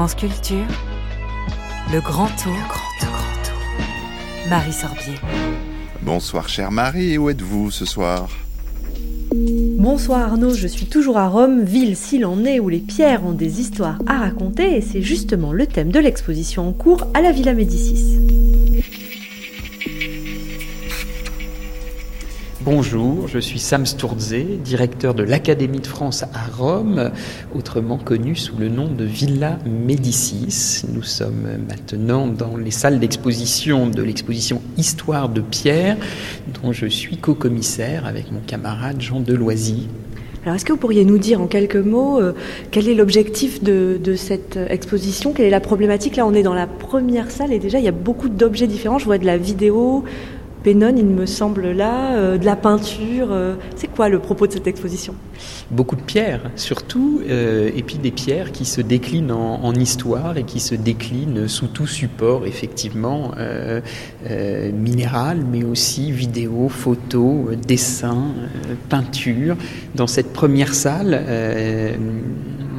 France Culture, le grand tour, grand tour, grand tour. Marie Sorbier. Bonsoir chère Marie, où êtes-vous ce soir? Bonsoir Arnaud, je suis toujours à Rome, ville s'il en est où les pierres ont des histoires à raconter et c'est justement le thème de l'exposition en cours à la Villa Médicis. Bonjour, je suis Sam Sturze, directeur de l'Académie de France à Rome, autrement connu sous le nom de Villa Médicis. Nous sommes maintenant dans les salles d'exposition de l'exposition Histoire de Pierre, dont je suis co-commissaire avec mon camarade Jean Deloisy. Alors est-ce que vous pourriez nous dire en quelques mots euh, quel est l'objectif de, de, cette exposition? Quelle est la problématique? Là on est dans la première salle et déjà il y a beaucoup d'objets différents. Je vois de la vidéo, Pénon, il me semble là, euh, de la peinture. Euh, c'est quoi le propos de cette exposition? Beaucoup de pierres, surtout, euh, et puis des pierres qui se déclinent en, en, histoire et qui se déclinent sous tout support, effectivement, minéral, mais aussi vidéo, photo, dessin, peinture. Dans cette première salle,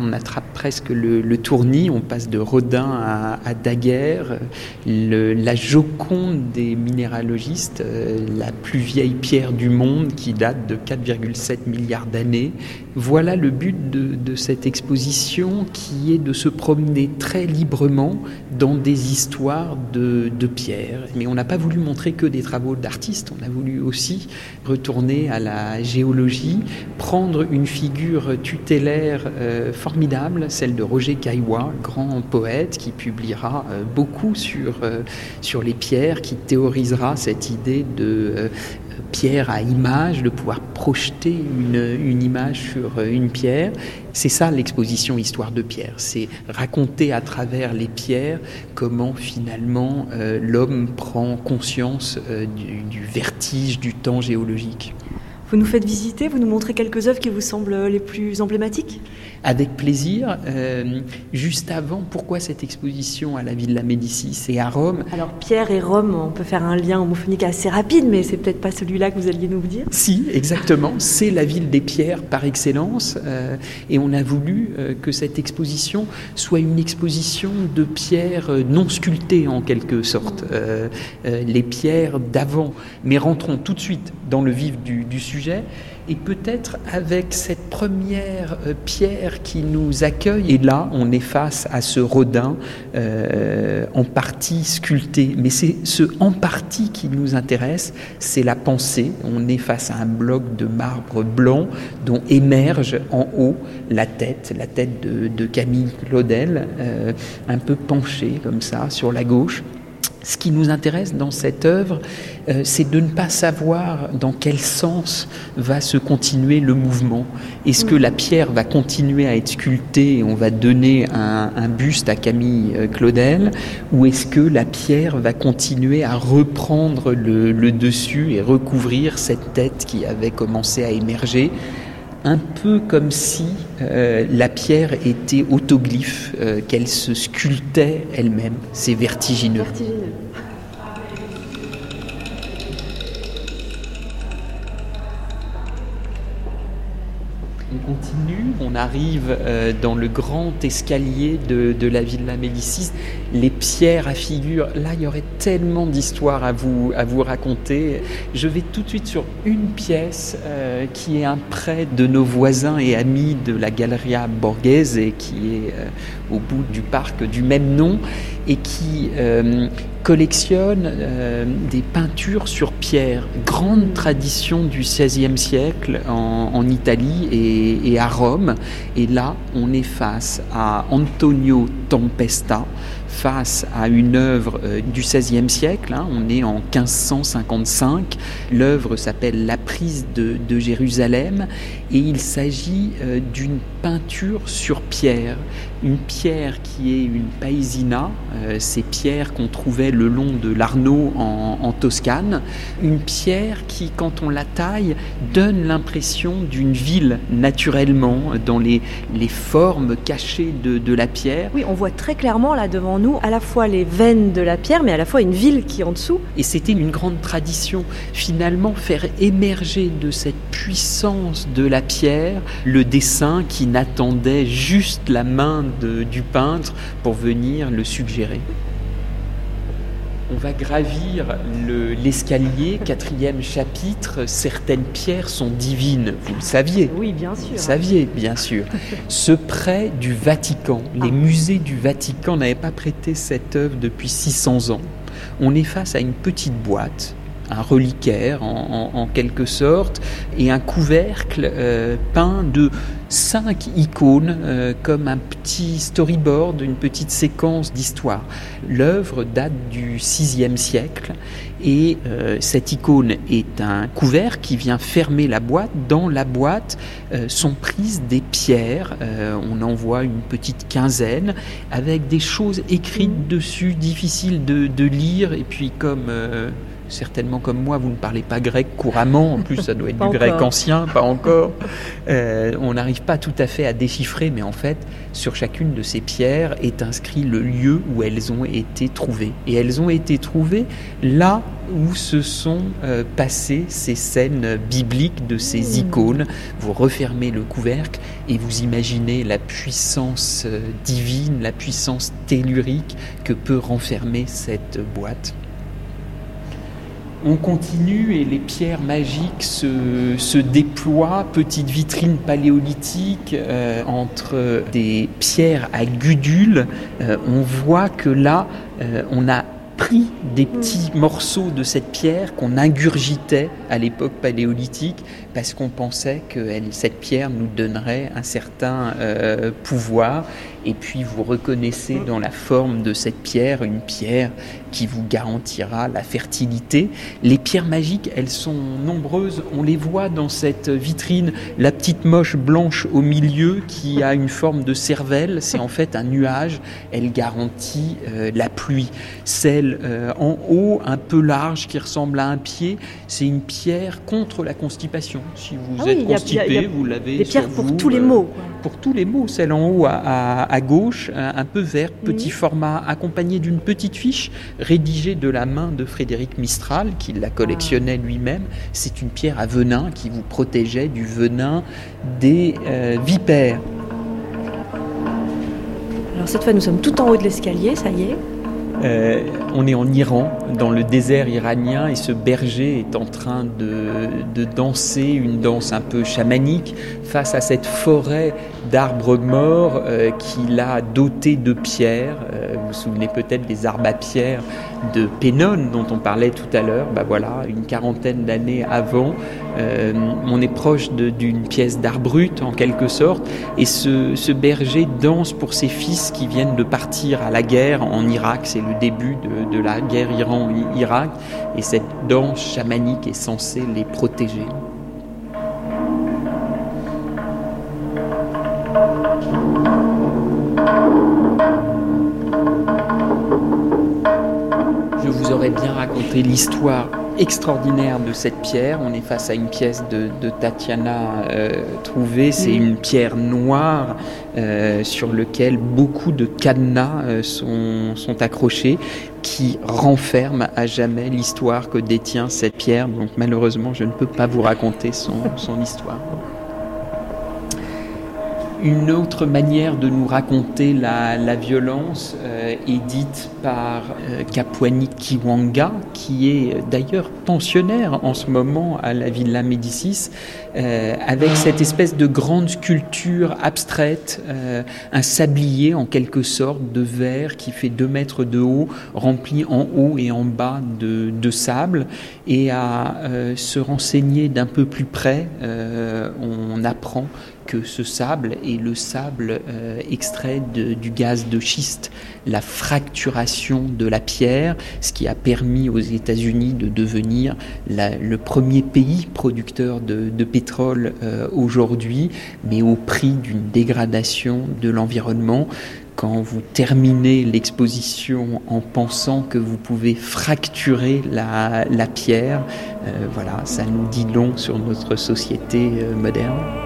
on attrape presque le, tournis, on passe de Rodin à, Daguerre, la Joconde des minéralogistes, euh, la plus vieille pierre du monde qui date de 4,7 milliards d'années. Voilà le but de, cette exposition qui est de se promener très librement dans des histoires de, pierres. Mais on n'a pas voulu montrer que des travaux d'artistes, on a voulu aussi retourner à la géologie, prendre une figure tutélaire euh, formidable, celle de Roger Caillois, grand poète qui publiera euh, beaucoup sur, euh, sur les pierres, qui théorisera cette idée de pierre à image, de pouvoir projeter une, image sur une pierre. C'est ça l'exposition Histoire de pierre, c'est raconter à travers les pierres comment finalement euh, l'homme prend conscience euh, du, du vertige du temps géologique. Vous nous faites visiter, vous nous montrez quelques œuvres qui vous semblent les plus emblématiques? Avec plaisir. Euh, juste avant, pourquoi cette exposition à la Villa Médicis et à Rome Alors Pierre et Rome, on peut faire un lien homophonique assez rapide, mais c'est peut-être pas celui-là que vous alliez nous dire. Si, exactement. C'est la ville des pierres par excellence, euh, et on a voulu euh, que cette exposition soit une exposition de pierres non sculptées en quelque sorte, euh, les pierres d'avant. Mais rentrons tout de suite dans le vif du, du sujet et peut-être avec cette première euh, pierre qui nous accueille, et là on est face à ce Rodin euh, en partie sculpté, mais c'est ce en partie qui nous intéresse, c'est la pensée, on est face à un bloc de marbre blanc dont émerge en haut la tête, la tête de, Camille Claudel, euh, un peu penchée comme ça sur la gauche. Ce qui nous intéresse dans cette œuvre, euh, c'est de ne pas savoir dans quel sens va se continuer le mouvement. Est-ce que la pierre va continuer à être sculptée et on va donner un, un buste à Camille euh, Claudel, ou est-ce que la pierre va continuer à reprendre le, le dessus et recouvrir cette tête qui avait commencé à émerger un peu comme si euh, la pierre était autoglyphe, euh, qu'elle se sculptait elle-même. C'est vertigineux. vertigineux. On continue, on arrive euh, dans le grand escalier de, la Villa Médicis. Les pierres à figure, là il y aurait tellement d'histoires à vous, raconter. Je vais tout de suite sur une pièce euh, qui est un prêt de nos voisins et amis de la Galleria Borghese, qui est euh, au bout du parc du même nom et qui collectionne euh, des peintures sur pierre, grande tradition du XVIe siècle en, Italie et, à Rome. Et là, on est face à Antonio Tempesta, face à une œuvre euh, du XVIe siècle. Hein, on est en 1555. L'œuvre s'appelle La prise de, Jérusalem et il s'agit euh, d'une peinture sur pierre. Une pierre qui est une paesina, euh, ces pierres qu'on trouvait le long de l'Arno en, Toscane. Une pierre qui, quand on la taille, donne l'impression d'une ville naturellement dans les, les formes cachées de, la pierre. Voit très clairement là devant nous à la fois les veines de la pierre, mais à la fois une ville qui est en dessous. Et c'était une grande tradition, finalement, faire émerger de cette puissance de la pierre le dessin qui n'attendait juste la main du peintre pour venir le suggérer. On va gravir l'escalier, quatrième chapitre. Certaines pierres sont divines, vous le saviez. Oui, bien sûr. Vous le saviez, bien sûr. Ce prêt du Vatican, les ah. musées du Vatican n'avaient pas prêté cette œuvre depuis 600 ans. On est face à une petite boîte un reliquaire en, quelque sorte, et un couvercle euh, peint de cinq icônes euh, comme un petit storyboard, une petite séquence d'histoire. L'œuvre date du VIe siècle et euh, cette icône est un couvercle qui vient fermer la boîte. Dans la boîte sont prises des pierres, on en voit une petite quinzaine, avec des choses écrites dessus, difficiles de lire, et puis comme certainement comme moi, vous ne parlez pas grec couramment, en plus ça doit être du grec ancien, pas encore. Euh, on n'arrive pas tout à fait à déchiffrer, mais en fait, sur chacune de ces pierres est inscrit le lieu où elles ont été trouvées. Et elles ont été trouvées là où se sont euh, passées ces scènes bibliques de ces mmh. icônes. Vous refermez le couvercle et vous imaginez la puissance euh, divine, la puissance tellurique que peut renfermer cette boîte on continue et les pierres magiques se, déploient, petite vitrine paléolithique euh, entre des pierres à gudules. Euh, on voit que là, euh, on a pris des petits morceaux de cette pierre qu'on ingurgitait à l'époque paléolithique parce qu'on pensait que cette pierre nous donnerait un certain pouvoir et puis vous reconnaissez dans la forme de cette pierre une pierre qui vous garantira la fertilité. Les pierres magiques, elles sont nombreuses. On les voit dans cette vitrine. La petite moche blanche au milieu qui a une forme de cervelle, c'est en fait un nuage. Elle garantit euh, la pluie. Celle euh, en haut, un peu large, qui ressemble à un pied, c'est une pierre contre la constipation. Si vous ah êtes constipé, vous l'avez. Des pierres pour tous les euh, maux. Pour tous les maux. Celle en haut à à gauche, un, peu vert, petit format, accompagné d'une petite fiche rédigée de la main de Frédéric Mistral, qui la collectionnait ah. lui-même. C'est une pierre à venin qui vous protégeait du venin des euh, vipères. Alors cette fois, nous sommes tout en haut de l'escalier, ça y est. Euh, on est en Iran, dans le désert iranien, et ce berger est en train de, danser une danse un peu chamanique face à cette forêt d'arbres morts euh, qu'il a doté de pierres. Euh, vous vous souvenez peut-être des arbres à pierres de Pénone dont on parlait tout à l'heure. Bah une quarantaine d'années avant, on est proche d'une pièce d'art brut en quelque sorte, et ce, ce berger danse pour ses fils qui viennent de partir à la guerre en Irak. C'est le début de, la guerre Iran-Irak et cette danse chamanique est censée les protéger. Je vous aurais bien raconté l'histoire extraordinaire de cette pierre. On est face à une pièce de, Tatiana euh, trouvée. C'est une pierre noire euh, sur laquelle beaucoup de cadenas euh, sont, sont, accrochés qui renferment à jamais l'histoire que détient cette pierre. Donc malheureusement, je ne peux pas vous raconter son, son histoire une autre manière de nous raconter la, violence euh, est dite par euh, Kiwanga, qui est d'ailleurs pensionnaire en ce moment à la Villa Médicis, euh, avec cette espèce de grande sculpture abstraite, un sablier en quelque sorte de verre qui fait deux mètres de haut, rempli en haut et en bas de, de sable. Et à se renseigner d'un peu plus près, on apprend que ce sable est le sable euh, extrait du gaz de schiste, la fracturation de la pierre, ce qui a permis aux États-Unis de devenir le premier pays producteur de, pétrole euh, aujourd'hui, mais au prix d'une dégradation de l'environnement quand vous terminez l'exposition en pensant que vous pouvez fracturer la, pierre, euh, voilà, ça nous dit long sur notre société moderne.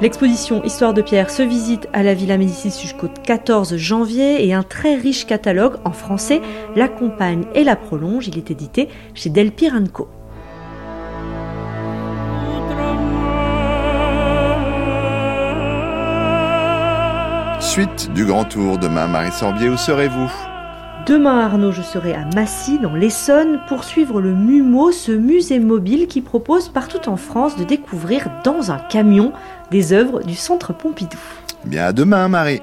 L'exposition Histoire de Pierre se visite à la Villa Médicis jusqu'au 14 janvier et un très riche catalogue en français l'accompagne et la prolonge. Il est édité chez Delpire Co. Suite du grand tour demain, Marie Sorbier, où serez-vous? Demain, Arnaud, je serai à Massy, dans l'Essonne, pour suivre le MUMO, ce musée mobile qui propose partout en France de découvrir dans un camion des œuvres du Centre Pompidou. Bien demain, Marie.